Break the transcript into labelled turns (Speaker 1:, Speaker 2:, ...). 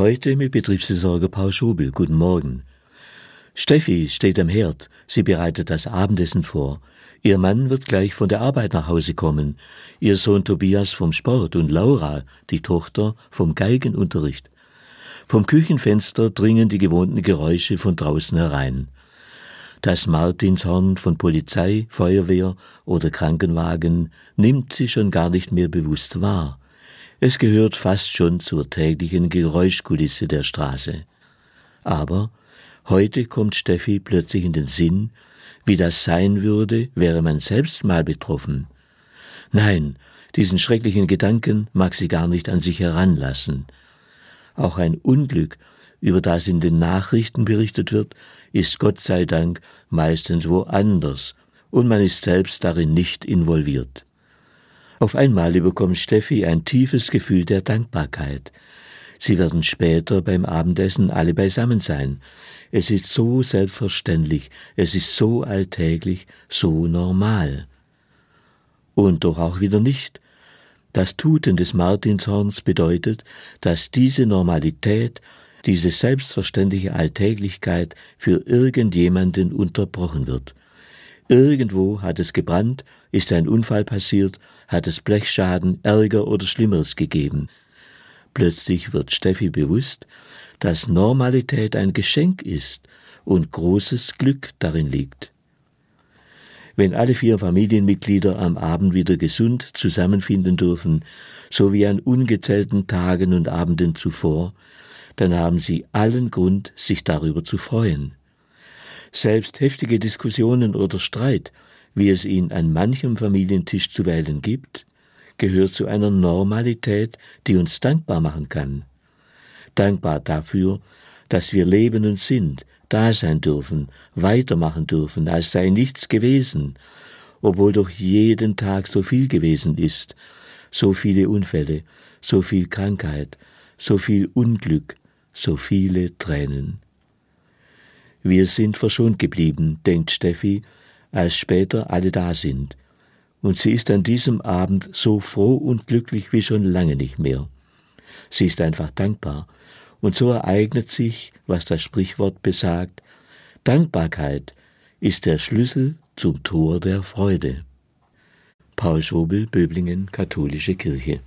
Speaker 1: Heute mit Betriebsversorger Paul Schobel. Guten Morgen. Steffi steht am Herd. Sie bereitet das Abendessen vor. Ihr Mann wird gleich von der Arbeit nach Hause kommen. Ihr Sohn Tobias vom Sport und Laura, die Tochter, vom Geigenunterricht. Vom Küchenfenster dringen die gewohnten Geräusche von draußen herein. Das Martinshorn von Polizei, Feuerwehr oder Krankenwagen nimmt sie schon gar nicht mehr bewusst wahr. Es gehört fast schon zur täglichen Geräuschkulisse der Straße. Aber heute kommt Steffi plötzlich in den Sinn, wie das sein würde, wäre man selbst mal betroffen. Nein, diesen schrecklichen Gedanken mag sie gar nicht an sich heranlassen. Auch ein Unglück, über das in den Nachrichten berichtet wird, ist Gott sei Dank meistens woanders, und man ist selbst darin nicht involviert. Auf einmal bekommt Steffi ein tiefes Gefühl der Dankbarkeit. Sie werden später beim Abendessen alle beisammen sein. Es ist so selbstverständlich, es ist so alltäglich, so normal. Und doch auch wieder nicht. Das Tuten des Martinshorns bedeutet, dass diese Normalität, diese selbstverständliche Alltäglichkeit für irgendjemanden unterbrochen wird. Irgendwo hat es gebrannt, ist ein Unfall passiert, hat es Blechschaden, Ärger oder Schlimmeres gegeben. Plötzlich wird Steffi bewusst, dass Normalität ein Geschenk ist und großes Glück darin liegt. Wenn alle vier Familienmitglieder am Abend wieder gesund zusammenfinden dürfen, so wie an ungezählten Tagen und Abenden zuvor, dann haben sie allen Grund, sich darüber zu freuen. Selbst heftige Diskussionen oder Streit, wie es ihn an manchem Familientisch zu wählen gibt, gehört zu einer Normalität, die uns dankbar machen kann. Dankbar dafür, dass wir leben und sind, da sein dürfen, weitermachen dürfen, als sei nichts gewesen, obwohl doch jeden Tag so viel gewesen ist, so viele Unfälle, so viel Krankheit, so viel Unglück, so viele Tränen. Wir sind verschont geblieben, denkt Steffi, als später alle da sind. Und sie ist an diesem Abend so froh und glücklich wie schon lange nicht mehr. Sie ist einfach dankbar. Und so ereignet sich, was das Sprichwort besagt, Dankbarkeit ist der Schlüssel zum Tor der Freude. Paul Schobel, Böblingen, Katholische Kirche